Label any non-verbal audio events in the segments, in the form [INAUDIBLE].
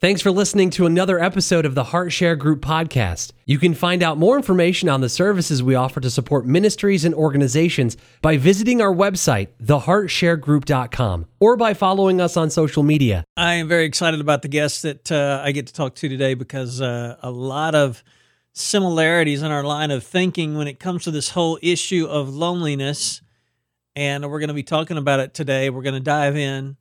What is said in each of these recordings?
Thanks for listening to another episode of the HeartShare Group podcast. You can find out more information on the services we offer to support ministries and organizations by visiting our website, theheartsharegroup.com, or by following us on social media. I am very excited about the guests that uh, I get to talk to today because uh, a lot of similarities in our line of thinking when it comes to this whole issue of loneliness. And we're going to be talking about it today. We're going to dive in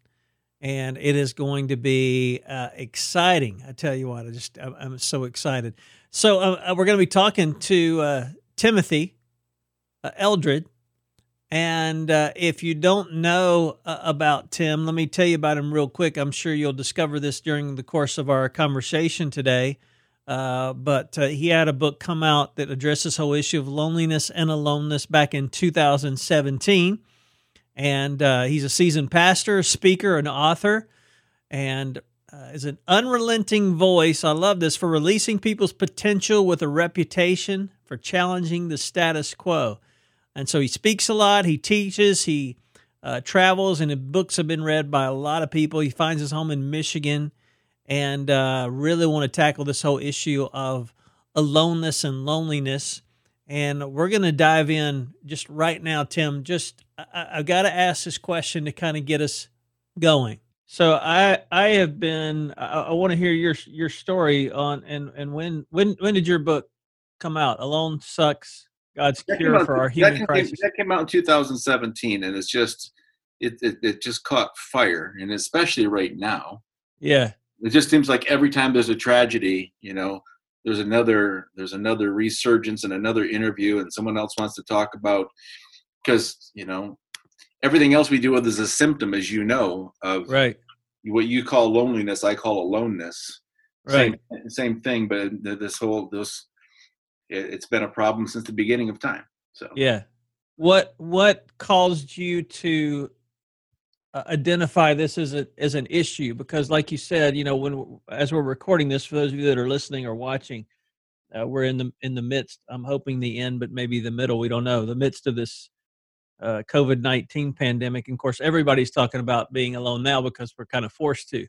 and it is going to be uh, exciting. I tell you what, I just I'm, I'm so excited. So uh, uh we're going to be talking to uh, Timothy uh, Eldred, and uh, if you don't know about Tim, let me tell you about him real quick. I'm sure you'll discover this during the course of our conversation today. but he had a book come out that addresses whole issue of loneliness and aloneness back in 2017 and uh, he's a seasoned pastor, speaker, and author, and uh, is an unrelenting voice. I love this for releasing people's potential with a reputation for challenging the status quo. And so he speaks a lot. He teaches. He uh, travels, and his books have been read by a lot of people. He finds his home in Michigan, and uh, really want to tackle this whole issue of aloneness and loneliness and we're going to dive in just right now, Tim. Just I, have got to ask this question to kind of get us going. So I I have been I, I want to hear your your story on and and when when when did your book come out? Alone sucks. God's that cure for our human that crisis. That came out in 2017, and it's just it, it it just caught fire, and especially right now. Yeah, it just seems like every time there's a tragedy, you know, there's another there's another resurgence and another interview and someone else wants to talk about because you know everything else we deal with is a symptom as you know of right. what you call loneliness i call aloneness. Right. same, same thing but this whole this it, it's been a problem since the beginning of time so. Yeah. What what caused you to uh, identify this as a as an issue? Because like you said you know when as we're recording this for those of you that are listening or watching uh, we're in the in the midst. I'm hoping the end but maybe the middle we don't know. The midst of this uh, covid-19 pandemic and of course everybody's talking about being alone now because we're kind of forced to.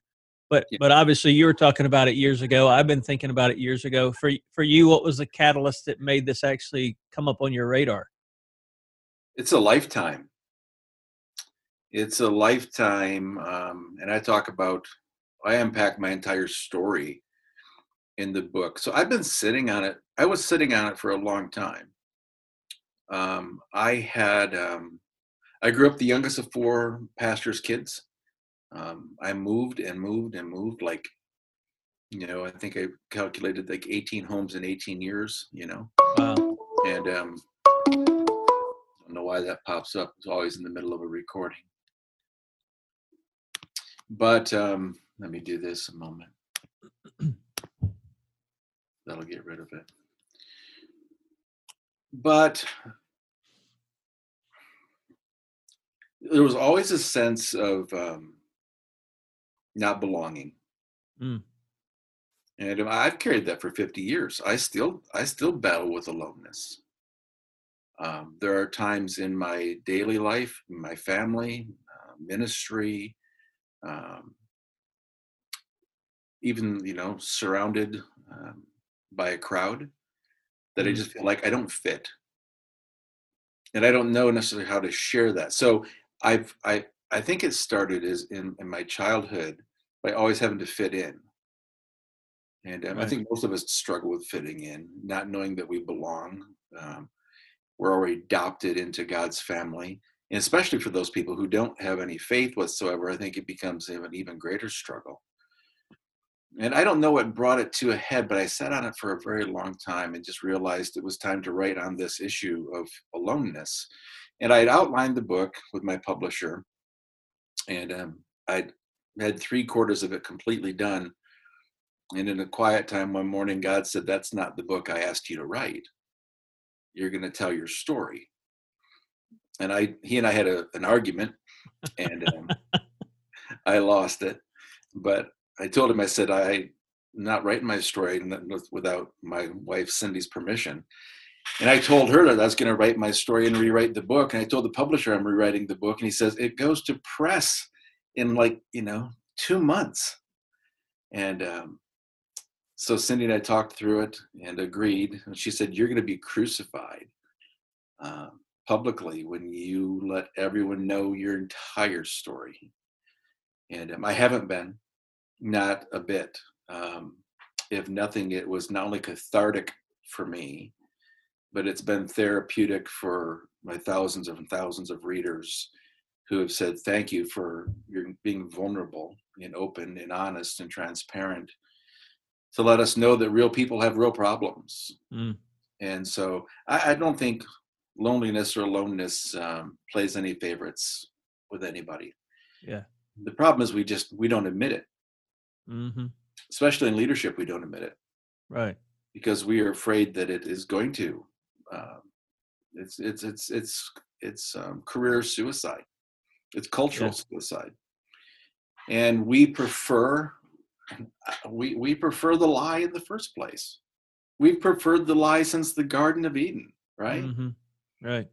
But yeah. but obviously you were talking about it years ago. I've been thinking about it years ago. For for you what was the catalyst that made this actually come up on your radar? It's a lifetime. It's a lifetime um, and i talk about i unpack my entire story in the book. So i've been sitting on it i was sitting on it for a long time um, i had um, i grew up the youngest of four pastors kids um, i moved and moved and moved like you know i think i calculated like 18 homes in 18 years you know wow. and um, I don't know why that pops up. It's always in the middle of a recording. But um, let me do this a moment. That'll get rid of it. But there was always a sense of um, not belonging. Mm. And I've carried that for 50 years. I still I still battle with aloneness. Um, there are times in my daily life, my family, uh, ministry, um, even you know surrounded um, by a crowd that mm-hmm. I just feel like I don't fit, and I don't know necessarily how to share that. So I've I I think it started as in, in my childhood by always having to fit in. And um, right. I think most of us struggle with fitting in, not knowing that we belong. Um, we're already adopted into God's family and especially for those people who don't have any faith whatsoever, I think it becomes an even greater struggle. And I don't know what brought it to a head, but I sat on it for a very long time and just realized it was time to write on this issue of aloneness. And I had outlined the book with my publisher, and um, I'd had three quarters of it completely done. And in a quiet time one morning, God said, That's not the book I asked you to write. You're going to tell your story and I he and I had a, an argument, and um, I lost it. But I told him I said I not writing my story without my wife Cindy's permission. And I told her that I was going to write my story and rewrite the book. And I told the publisher I'm rewriting the book, and he says it goes to press in like you know two months. And um, so Cindy and I talked through it and agreed. And she said, You're going to be crucified uh, publicly when you let everyone know your entire story. And um, I haven't been, not a bit. Um, if nothing, it was not only cathartic for me, but it's been therapeutic for my thousands and thousands of readers who have said thank you for your being vulnerable and open and honest and transparent to let us know that real people have real problems. Mm. And so I, I, don't think loneliness or aloneness um, plays any favorites with anybody. Yeah. The problem is we just we don't admit it. Mm-hmm. Especially in leadership, we don't admit it. Right. Because we are afraid that it is going to. Um, it's it's it's it's it's um, career suicide. It's cultural suicide, and we prefer we we prefer the lie in the first place. We've preferred the lie since the Garden of Eden, right? Mm-hmm. Right.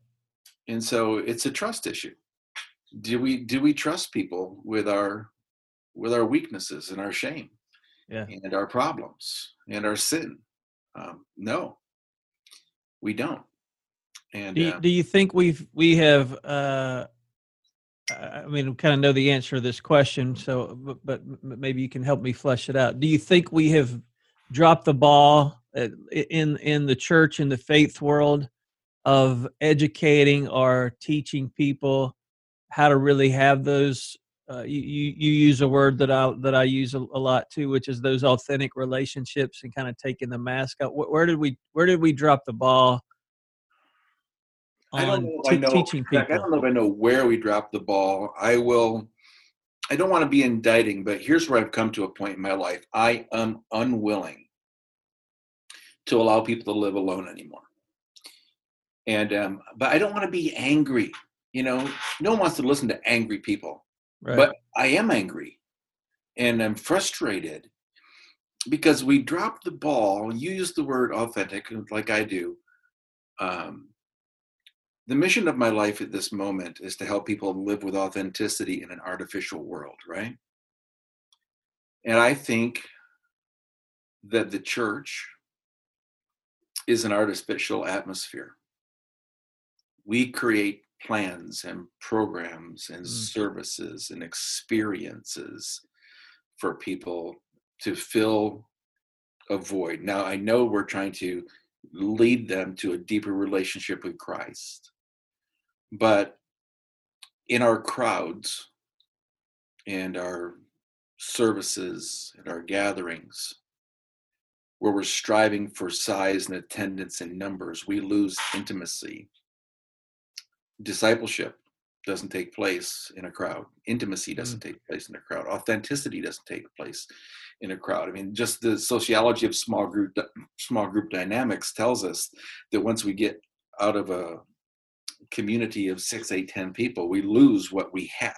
And so it's a trust issue. Do we do we trust people with our with our weaknesses and our shame, yeah. and our problems and our sin? Um, no, we don't. And do you, uh, do you think we've we have uh, I mean, kind of know the answer to this question, so but, but, maybe you can help me flesh it out. Do you think we have dropped the ball in in the church in the faith world of educating or teaching people how to really have those? Uh, you, you use a word that I that I use a, a, lot too, which is those authentic relationships and kind of taking the mask out. Where, where did we where did we drop the ball I don't know if I know, teaching people. I don't know if I know where we dropped the ball. I will. I don't want to be indicting, but here's where I've come to a point in my life. I am unwilling to allow people to live alone anymore. And um, but I don't want to be angry. You know, no one wants to listen to angry people. Right. But I am angry, and I'm frustrated because we dropped the ball. You use the word authentic, like I do. Um, the mission of my life at this moment is to help people live with authenticity in an artificial world, right? And I think that the church is an artificial atmosphere. We create plans and programs and mm. services and experiences for people to fill a void. Now, I know we're trying to lead them to a deeper relationship with Christ but in our crowds and our services and our gatherings where we're striving for size and attendance and numbers, we lose intimacy. Discipleship doesn't take place in a crowd. Intimacy doesn't mm. take place in a crowd. Authenticity doesn't take place in a crowd. I mean, just the sociology of small group small group dynamics tells us that once we get out of a community of six, eight, ten people, we lose what we had.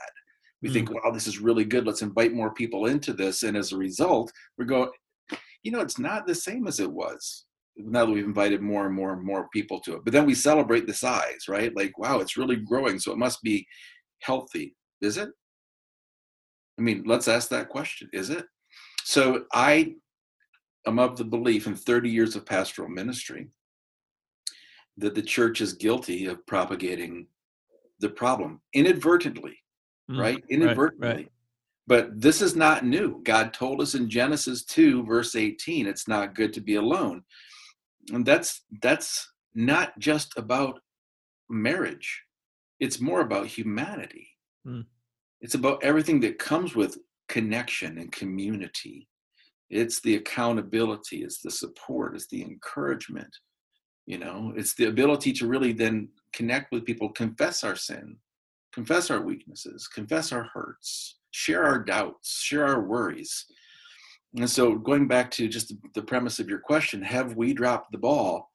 We mm. think, wow, this is really good. Let's invite more people into this. And as a result, we're going, you know, it's not the same as it was. Now that we've invited more and more and more people to it. But then we celebrate the size, right? Like, wow, it's really growing. So it must be healthy. Is it? I mean, let's ask that question. Is it? So I am of the belief in 30 years of pastoral ministry that the church is guilty of propagating the problem inadvertently, mm, right? Inadvertently. Right, right. But this is not new. God told us in Genesis 2, verse 18, it's not good to be alone. And that's that's not just about marriage. It's more about humanity. Mm. It's about everything that comes with connection and community. It's the accountability, it's the support, it's the encouragement you know it's the ability to really then connect with people confess our sin confess our weaknesses confess our hurts share our doubts share our worries and so going back to just the premise of your question have we dropped the ball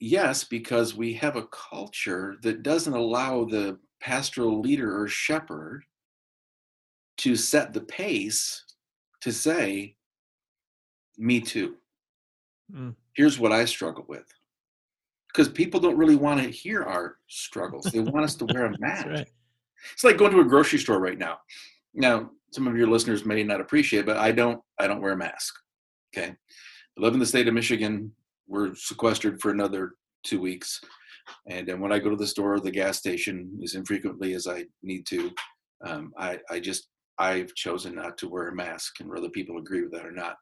yes because we have a culture that doesn't allow the pastoral leader or shepherd to set the pace to say me too Mm. Here's what I struggle with. Because people don't really want to hear our struggles. They want us to wear a [LAUGHS] mask. Right. It's like going to a grocery store right now. Now some of your listeners may not appreciate, but I don't I don't wear a mask. Okay. I live in the state of Michigan. We're sequestered for another two weeks. And then when I go to the store or the gas station, as infrequently as I need to, um, I, I just I've chosen not to wear a mask, and whether people agree with that or not.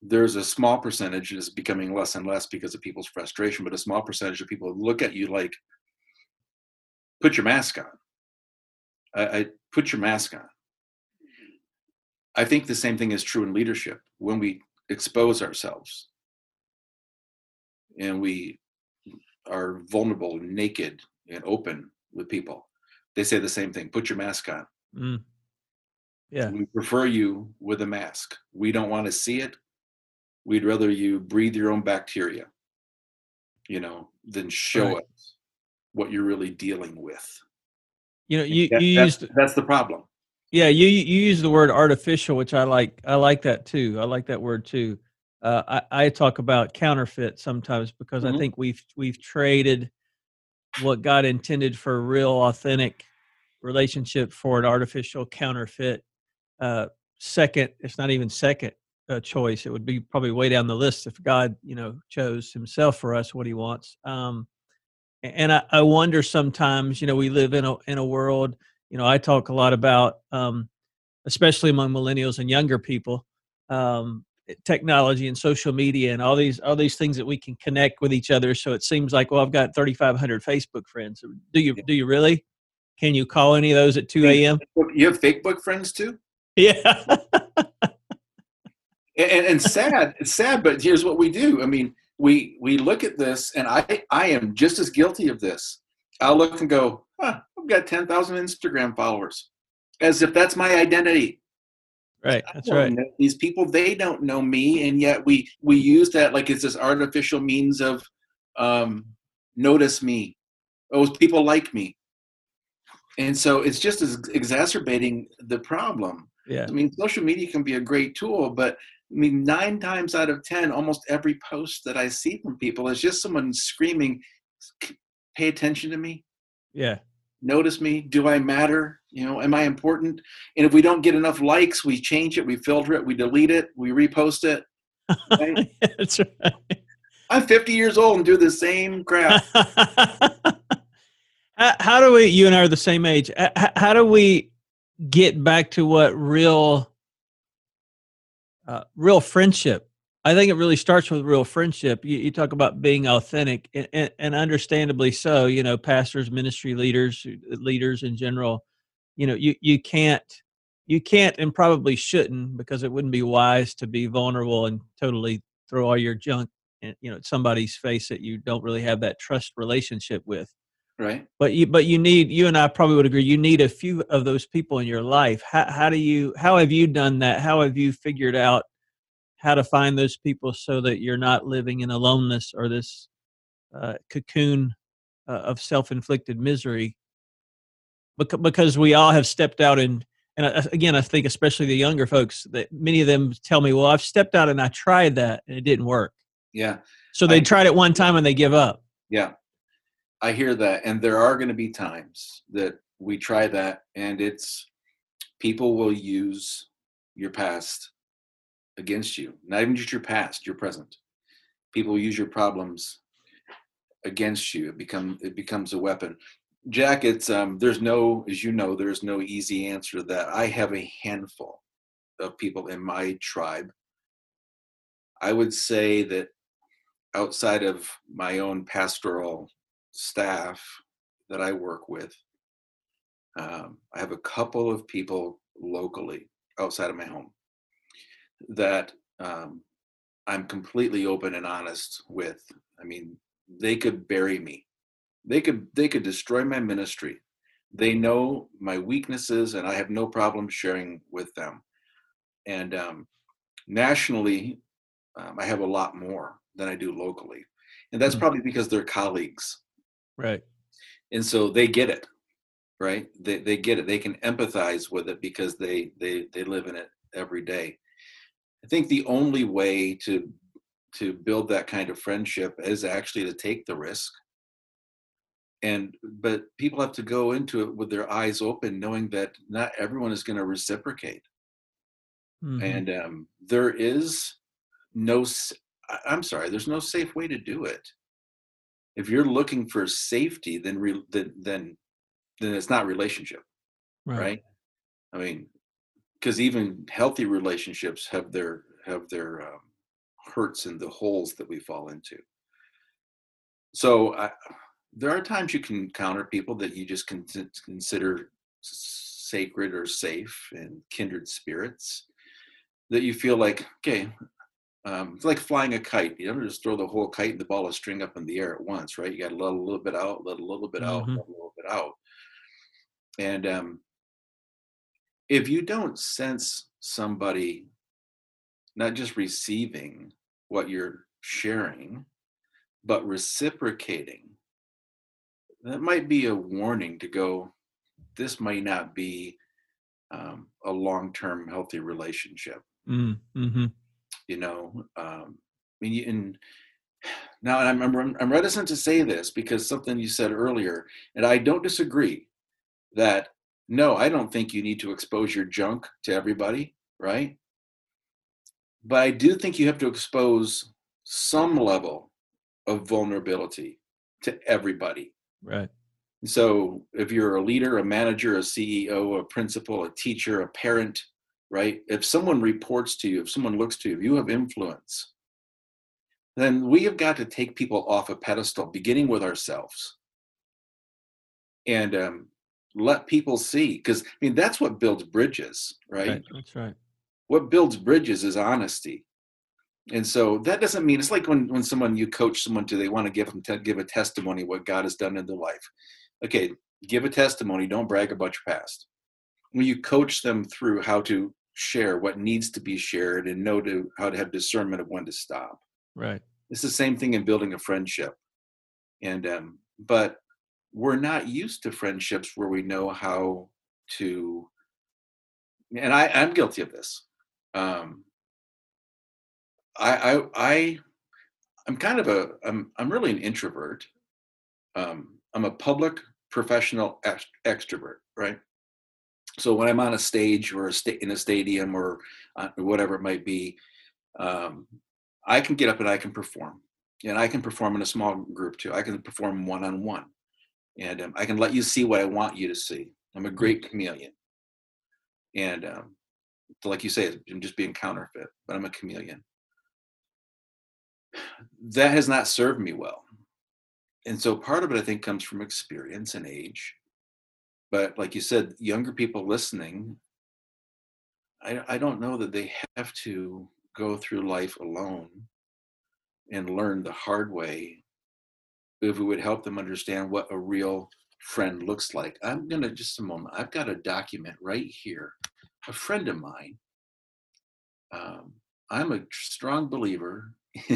There's a small percentage that's becoming less and less because of people's frustration, but a small percentage of people look at you like, "Put your mask on." I, I put your mask on. I think the same thing is true in leadership. When we expose ourselves and we are vulnerable, naked, and open with people, they say the same thing put your mask on. Mm. Yeah. We prefer you with a mask. We don't want to see it. We'd rather you breathe your own bacteria, you know, than show Right. us what you're really dealing with. You know, you, That- you that's, used that's the problem. Yeah, you you use the word artificial, which I like. I like that too. I like that word too. Uh, I I talk about counterfeit sometimes because I Mhm. think we've we've traded what God intended for a real authentic relationship for an artificial counterfeit. Uh, second, it's not even second uh, choice. It would be probably way down the list if God, you know, chose Himself for us what He wants. Um, and I, I wonder sometimes, you know, we live in a in a world you know i talk a lot about um, especially among millennials and younger people um, technology and social media and all these all these things that we can connect with each other. So it seems like well i've got 3500 facebook friends. Do you do you really? Can you call any of those at 2 a.m You have fake book friends too? yeah. And, and sad it's sad but here's what we do. I mean we we look at this and i i am just as guilty of this. I'll look and go huh, i've got 10000 instagram followers as if that's my identity. Right that's right. these people they don't know me and yet we we use that like it's this artificial means of um notice me. Oh people like me. And so it's just as exacerbating the problem. Yeah. I mean, social media can be a great tool, but I mean, nine times out of 10, almost every post that I see from people is just someone screaming, pay attention to me, yeah notice me, do I matter? You know, am I important? And if we don't get enough likes, we change it, we filter it, we delete it, we repost it. Right. [LAUGHS] that's right I'm 50 years old and do the same crap. [LAUGHS] how, do we you and i are the same age how do we get back to what real uh, real friendship. I think it really starts with real friendship. You, you talk about being authentic and, and, and understandably so you know pastors ministry leaders leaders in general you know you, you can't you can't and probably shouldn't because it wouldn't be wise to be vulnerable and totally throw all your junk in, you know somebody's face that you don't really have that trust relationship with right? but you but you need you and i probably would agree you need a few of those people in your life. How, how do you how have you done that? How have you figured out how to find those people so that you're not living in aloneness or this uh, cocoon uh, of self-inflicted misery? Because, because we all have stepped out and and I, again i think especially the younger folks that many of them tell me well i've stepped out and i tried that and it didn't work. Yeah. so they I- tried it one time and they give up. Yeah, I hear that, and there are going to be times that we try that, and it's people will use your past against you. Not even just your past, your present. People use your problems against you. It become it becomes a weapon. Jack, it's um. There's no, as you know, there's no easy answer to that. I have a handful of people in my tribe. I would say that outside of my own pastoral staff that I work with, um, I have a couple of people locally outside of my home that um, I'm completely open and honest with. I mean, they could bury me. They could they could destroy my ministry. They know my weaknesses, and I have no problem sharing with them. And um, nationally, um, I have a lot more than I do locally, and that's Mm. probably because they're colleagues right. And so they get it right? They, they get it. They can empathize with it because they they they live in it every day. I think the only way to to build that kind of friendship is actually to take the risk. And but people have to go into it with their eyes open knowing that not everyone is going to reciprocate. Mhm. and um, there is no i'm sorry there's no safe way to do it if you're looking for safety then re, then then then it's not relationship right, i mean because even healthy relationships have their have their um, hurts and the holes that we fall into. So I, there are times you can encounter people that you just con- consider sacred or safe and kindred spirits that you feel like okay um, it's like flying a kite you never just throw the whole kite and the ball of string up in the air at once right you got to let a little bit out let a little bit out Mhm. let a little bit out and um, if you don't sense somebody not just receiving what you're sharing but reciprocating that might be a warning to go this might not be um, a long-term healthy relationship Mm, mhm. You know um, i mean you, and [SIGHS] now and I'm, I'm i'm reticent to say this because something you said earlier and i don't disagree that no i don't think you need to expose your junk to everybody right but i do think you have to expose some level of vulnerability to everybody Right. so if you're a leader, a manager, a CEO, a principal, a teacher, a parent, right? If someone reports to you, if someone looks to you, if you have influence, then we have got to take people off a pedestal, beginning with ourselves, and um, let people see. Because I mean, that's what builds bridges, right? Right. That's right. What builds bridges is honesty. And so that doesn't mean it's like when when someone you coach someone to they want to give them to give a testimony what God has done in their life. Okay, give a testimony. Don't brag about your past. When you coach them through how to share what needs to be shared and know to how to have discernment of when to stop. Right. It's the same thing in building a friendship. And um, but we're not used to friendships where we know how to. And I, I'm guilty of this. Um, I, I, I, I'm kind of a, I'm, I'm really an introvert. Um, I'm a public professional ex- extrovert, right? So when I'm on a stage or a sta- in a stadium or uh, whatever it might be, um, I can get up and I can perform, and I can perform in a small group too. I can perform one on one, and um, I can let you see what I want you to see. I'm a great chameleon, and um, like you say, I'm just being counterfeit, but I'm a chameleon that has not served me well. And so part of it, I think, comes from experience and age. But like you said, younger people listening, I, I don't know that they have to go through life alone and learn the hard way if we would help them understand what a real friend looks like. I'm going to just a moment, I've got a document right here. A friend of mine, um, I'm a strong believer [LAUGHS]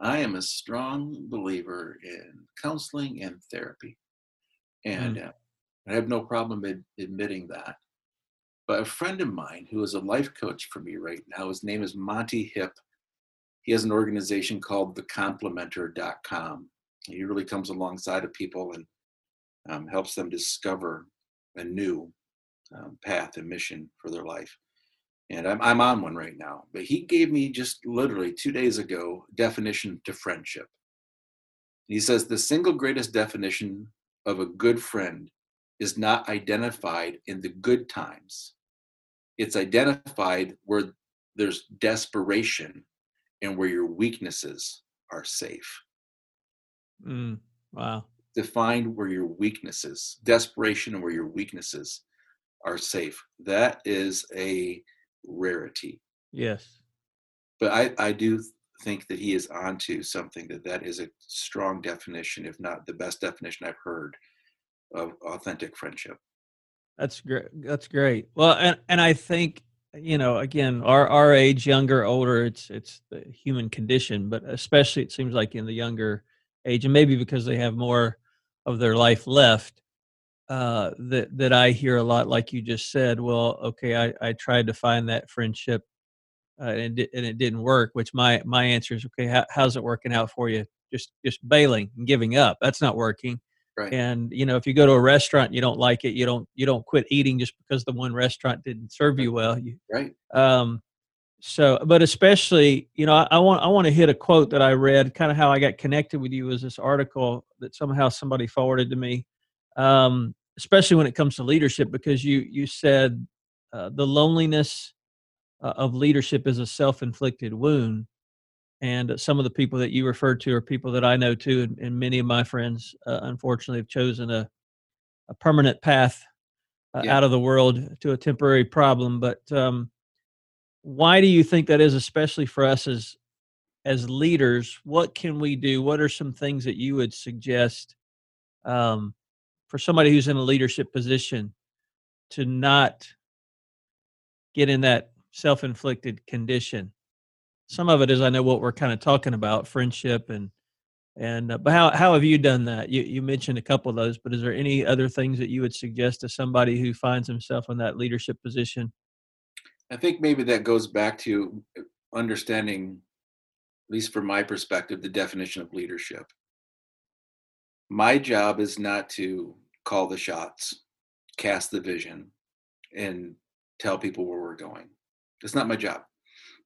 I am a strong believer in counseling and therapy. And uh, I have no problem ad- admitting that. But a friend of mine who is a life coach for me right now, his name is Monty Hip. He has an organization called thecomplementer.com. He really comes alongside of people and um, helps them discover a new um, path and mission for their life and I'm, I'm on one right now. But he gave me just literally two days ago definition to friendship. He says the single greatest definition of a good friend is not identified in the good times. It's identified where there's desperation and where your weaknesses are safe. Mm, wow. Defined where your weaknesses, desperation, and where your weaknesses are safe. That is a rarity. Yes. But I, I do think that he is onto something that that is a strong definition, if not the best definition I've heard of authentic friendship. That's great. That's great. Well, and and I think you know, again, our our age, younger, older, it's it's the human condition, but especially it seems like in the younger age, and maybe because they have more of their life left, uh, that that I hear a lot, like you just said. Well, okay, I I tried to find that friendship, uh, and it, and it didn't work. Which my my answer is okay. How, how's it working out for you? Just just bailing and giving up. That's not working. Right. And you know, if you go to a restaurant, and you don't like it, you don't you don't quit eating just because the one restaurant didn't serve you well. You, Right. um, so, but especially, you know, I, I want I want to hit a quote that I read. Kind of how I got connected with you was this article that somehow somebody forwarded to me. Um, especially when it comes to leadership, because you you said uh, the loneliness uh, of leadership is a self inflicted wound, and some of the people that you referred to are people that I know too, and, and many of my friends, uh, unfortunately, have chosen a a permanent path uh, Yeah. out of the world to a temporary problem. But um, why do you think that is, especially for us as as leaders? What can we do? What are some things that you would suggest um, for somebody who's in a leadership position to not get in that self-inflicted condition? Some of it is I know what we're kind of talking about, friendship and and uh, but how how have you done that? You you mentioned a couple of those, but is there any other things that you would suggest to somebody who finds himself in that leadership position? I think maybe that goes back to understanding, at least from my perspective, the definition of leadership. My job is not to call the shots, cast the vision, and tell people where we're going. That's not my job.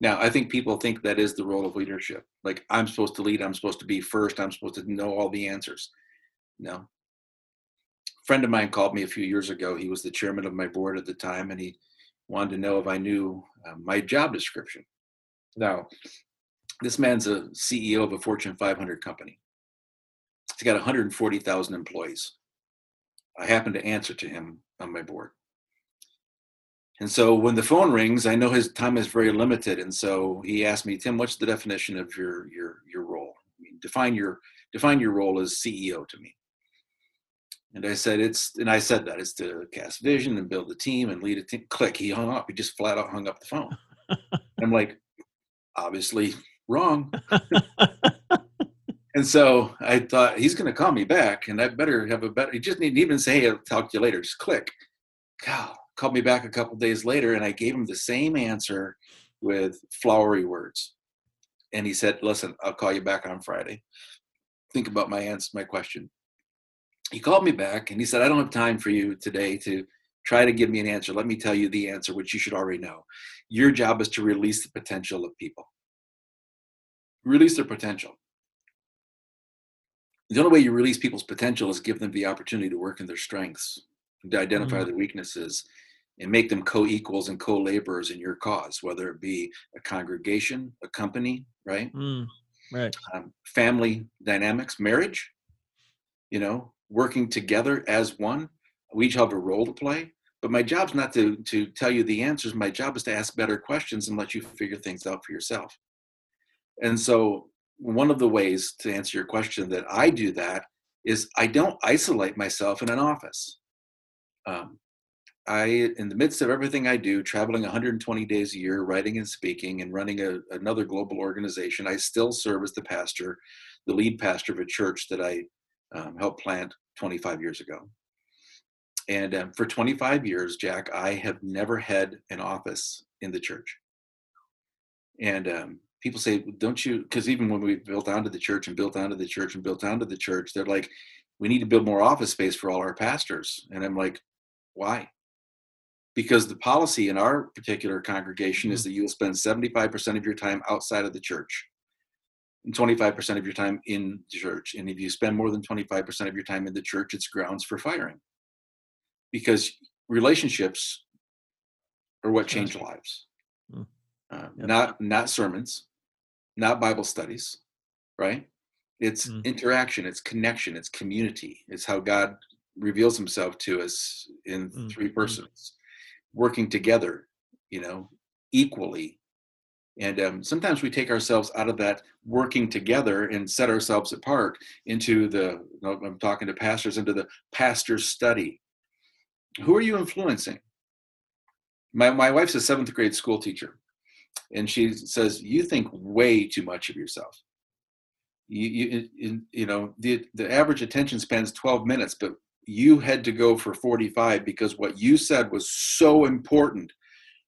Now, I think people think that is the role of leadership. Like I'm supposed to lead, I'm supposed to be first, I'm supposed to know all the answers. No. A friend of mine called me a few years ago. He was the chairman of my board at the time, and he wanted to know if I knew uh, my job description. Now, this man's a CEO of a Fortune 500 company. He's got 140,000 employees. I happen to answer to him on my board. And so when the phone rings, I know his time is very limited. And so he asked me, Tim, what's the definition of your your your role? I mean, define your define your role as CEO to me. And I said, it's, and I said that it's to cast vision and build a team and lead a team. Click, he hung up. He just flat out hung up the phone. [LAUGHS] I'm like, obviously wrong. [LAUGHS] and so I thought he's going to call me back, and I better have a better. He just didn't even say, hey, "I'll talk to you later." Just click. God, called me back a couple days later, and I gave him the same answer with flowery words. And he said, "Listen, I'll call you back on Friday. Think about my answer, my question." He called me back, and he said, "I don't have time for you today to try to give me an answer. Let me tell you the answer, which you should already know. Your job is to release the potential of people. Release their potential." the only way you release people's potential is give them the opportunity to work in their strengths, to identify Mhm. their weaknesses, and make them co-equals and co-laborers in your cause, whether it be a congregation, a company, right? Mm, right. Um, family dynamics, marriage, you know, working together as one. We each have a role to play. But my job's not to to tell you the answers. My job is to ask better questions and let you figure things out for yourself. And so one of the ways to answer your question that I do that is I don't isolate myself in an office. Um, I, in the midst of everything I do, traveling 120 days a year, writing and speaking, and running a, another global organization, I still serve as the pastor, the lead pastor of a church that I um, helped plant 25 years ago. And um, for 25 years, Jack, I have never had an office in the church. And um, people say, don't you? Because even when we built onto the church and built onto the church and built onto the church, they're like, we need to build more office space for all our pastors. And I'm like, why? Because the policy in our particular congregation is that you'll spend 75% of your time outside of the church and 25% of your time in the church. And if you spend more than 25% of your time in the church, it's grounds for firing. Because relationships are what change lives. Mm. Uh. Not not sermons, not Bible studies, right? It's Mm. interaction, it's connection, it's community. It's how God reveals himself to us in Mm, three mm. persons, working together, you know, equally. And um, sometimes we take ourselves out of that working together and set ourselves apart into the, I'm talking to pastors, into the pastor's study. Who are you influencing? My, my wife's a seventh grade school teacher, and she says, You think way too much of yourself you you you, know the the average attention span is 12 minutes but you had to go for 45 because what you said was so important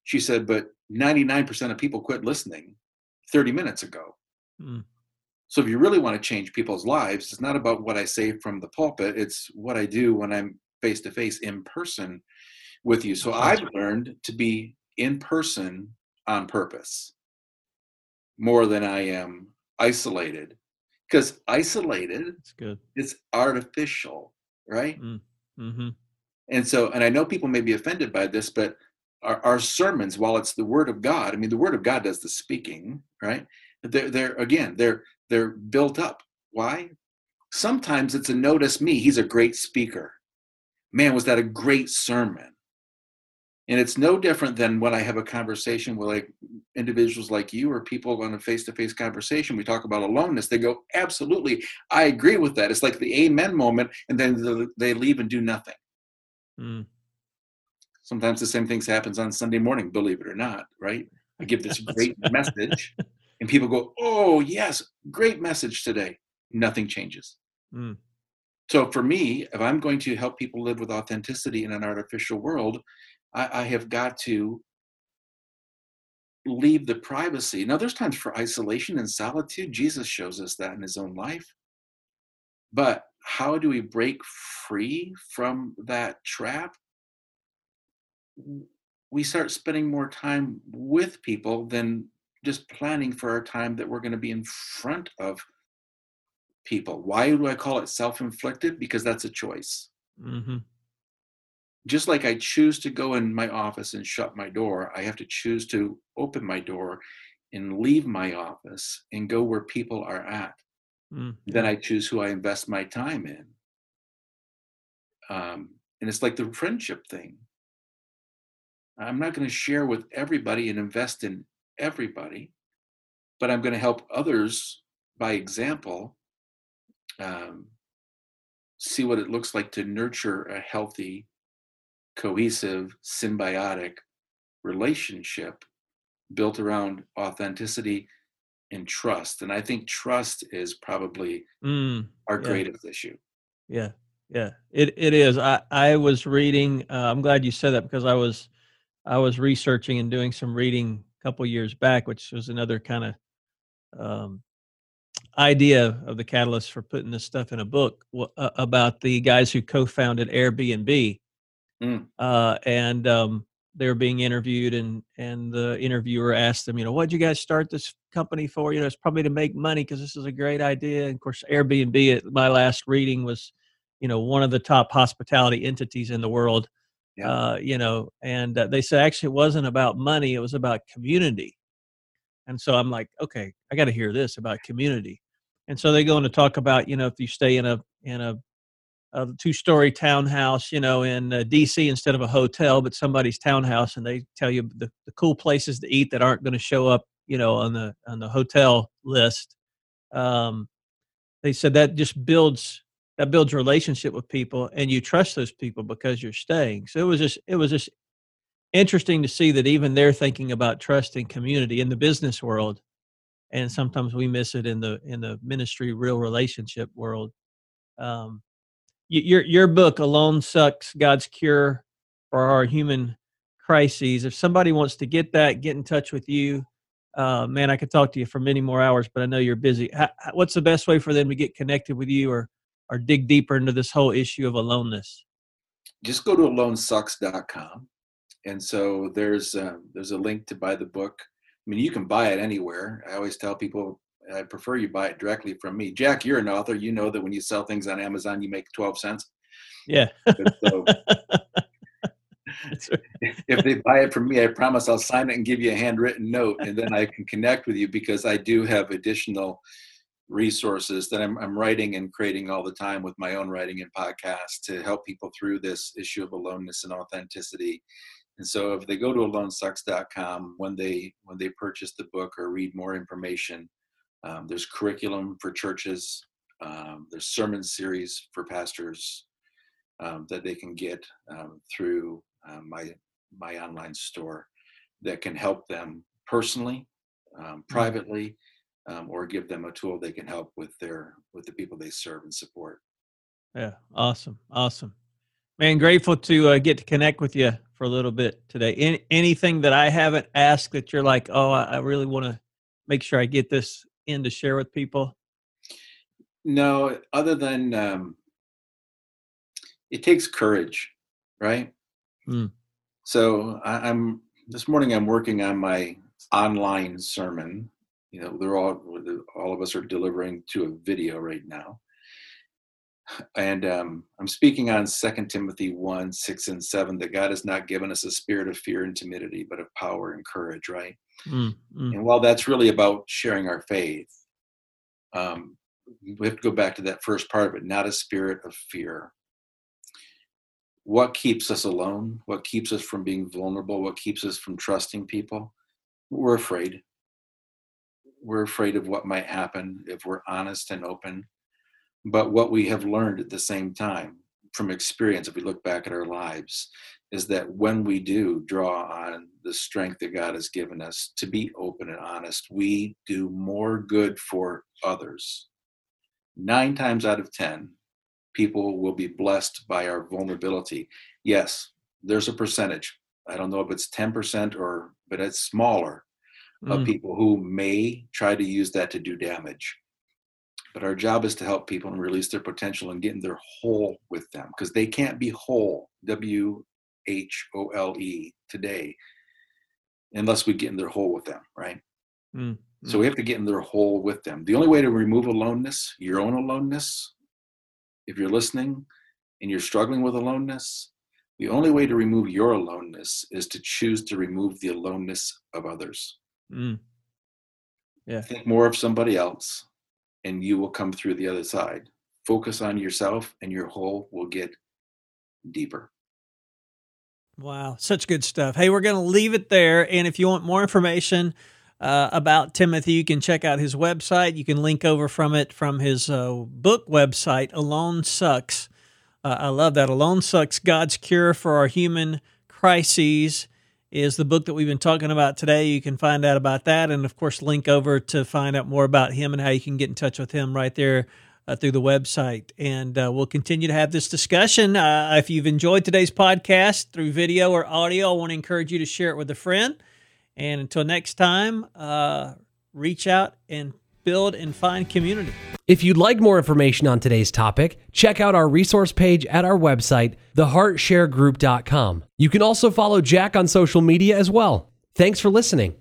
she said but 99% of people quit listening 30 minutes ago Mm. So if you really want to change people's lives, it's not about what I say from the pulpit, it's what I do when I'm face to face in person with you. So I've learned to be in person on purpose more than I am isolated. Because isolated That's good. it's artificial, right? Mm. Mm-hmm. And so, and I know people may be offended by this, but our, our sermons, while it's the word of God, I mean, the word of God does the speaking, right? They're, they're again, they're they're built up. Why? Sometimes it's a notice me. He's a great speaker. Man, was that a great sermon? And it's no different than when I have a conversation with like individuals like you or people on a face-to-face conversation. We talk about aloneness. They go, absolutely, I agree with that. It's like the amen moment, and then they leave and do nothing. Mm. Sometimes the same things happens on Sunday morning, believe it or not, right? I give this [LAUGHS] great message, and people go, "Oh yes, great message today." Nothing changes. Mm. So for me, if I'm going to help people live with authenticity in an artificial world, I, I have got to leave the privacy. Now, there's times for isolation and solitude. Jesus shows us that in his own life. But how do we break free from that trap? We start spending more time with people than just planning for our time that we're going to be in front of people. Why do I call it self inflicted? Because that's a choice. Mm-hmm. Just like I choose to go in my office and shut my door, I have to choose to open my door and leave my office and go where people are at. Mm. Then I choose who I invest my time in. Um, and it's like the friendship thing. I'm not going to share with everybody and invest in everybody, but I'm going to help others by example um, see what it looks like to nurture a healthy, cohesive, symbiotic relationship built around authenticity and trust. And I think trust is probably Mm. our Yeah. greatest issue. Yeah, yeah, it it is. I I was reading. Uh, I'm glad you said that because I was I was researching and doing some reading a couple years back, which was another kind of um, idea of the catalyst for putting this stuff in a book uh, about the guys who co-founded Airbnb, Mm. uh, and um, they were being interviewed, and and the interviewer asked them, you know, what'd you guys start this company for? You know, it's probably to make money because this is a great idea. And of course, Airbnb at my last reading was, you know, one of the top hospitality entities in the world. Yeah. Uh, you know, and uh, they said actually it wasn't about money; it was about community. And so I'm like, okay, I got to hear this about community. And so they go on to talk about, you know, if you stay in a in a, a two-story townhouse, you know, in uh, D.C. instead of a hotel, but somebody's townhouse, and they tell you the, the cool places to eat that aren't going to show up, you know, on the on the hotel list. Um, they said that just builds that builds relationship with people, and you trust those people because you're staying. So it was just it was just interesting to see that even they're thinking about trust and community in the business world and sometimes we miss it in the in the ministry real relationship world um your your book alone sucks god's cure for our human crises if somebody wants to get that get in touch with you uh man i could talk to you for many more hours but i know you're busy How, what's the best way for them to get connected with you or or dig deeper into this whole issue of aloneness Just go to alonesucks.com. And so there's um, there's a link to buy the book. I mean, you can buy it anywhere. I always tell people I prefer you buy it directly from me. Jack, you're an author. You know that when you sell things on Amazon, you make 12 cents. yeah So [LAUGHS] if they buy it from me, I promise I'll sign it and give you a handwritten note, and then I can connect with you because I do have additional resources that I'm, I'm writing and creating all the time with my own writing and podcast to help people through this issue of aloneness and authenticity. And so, if they go to alonesucks.com when they when they purchase the book or read more information, um, there's curriculum for churches, um, there's sermon series for pastors um, that they can get um, through um, my my online store that can help them personally, um, privately, um, or give them a tool they can help with their with the people they serve and support. Yeah, awesome, awesome, man. Grateful to uh, get to connect with you for a little bit today. Any, anything that I haven't asked that you're like, oh, I, I really want to make sure I get this in to share with people. No, other than um, it takes courage, right? Mm. So I, I'm this morning. I'm working on my online sermon. You know, they're all all of us are delivering to a video right now, and um, I'm speaking on Second Timothy one six and seven. That God has not given us a spirit of fear and timidity, but of power and courage. Right. Mm, mm, And while that's really about sharing our faith, um, we have to go back to that first part of it, not a spirit of fear. What keeps us alone? What keeps us from being vulnerable? What keeps us from trusting people? We're afraid. We're afraid of what might happen if we're honest and open. But what we have learned at the same time from experience, if we look back at our lives, is that when we do draw on the strength that God has given us to be open and honest, we do more good for others. Nine times out of 10, people will be blessed by our vulnerability. Yes, there's a percentage. I don't know if it's 10% or, but it's smaller of mm. people who may try to use that to do damage. But our job is to help people and release their potential and get in their hole with them because they can't be whole, W H O L E, today, unless we get in their hole with them, right? Mm, So we have to get in their hole with them. The only way to remove aloneness, your own aloneness, if you're listening and you're struggling with aloneness, the only way to remove your aloneness is to choose to remove the aloneness of others. mm. Yeah. Think more of somebody else, and you will come through the other side. Focus on yourself, and your hole will get deeper. Wow, such good stuff. Hey, we're going to leave it there. And if you want more information uh, about Timothy, you can check out his website. You can link over from it from his uh, book website, Alone Sucks. Uh, I love that. Alone Sucks God's Cure for Our Human Crises is the book that we've been talking about today. You can find out about that. And of course, link over to find out more about him and how you can get in touch with him right there uh, through the website. And uh, we'll continue to have this discussion. Uh, if you've enjoyed today's podcast through video or audio, I want to encourage you to share it with a friend. And until next time, uh, reach out and build and find community. If you'd like more information on today's topic, check out our resource page at our website, theheartsharegroup.com. You can also follow Jack on social media as well. Thanks for listening.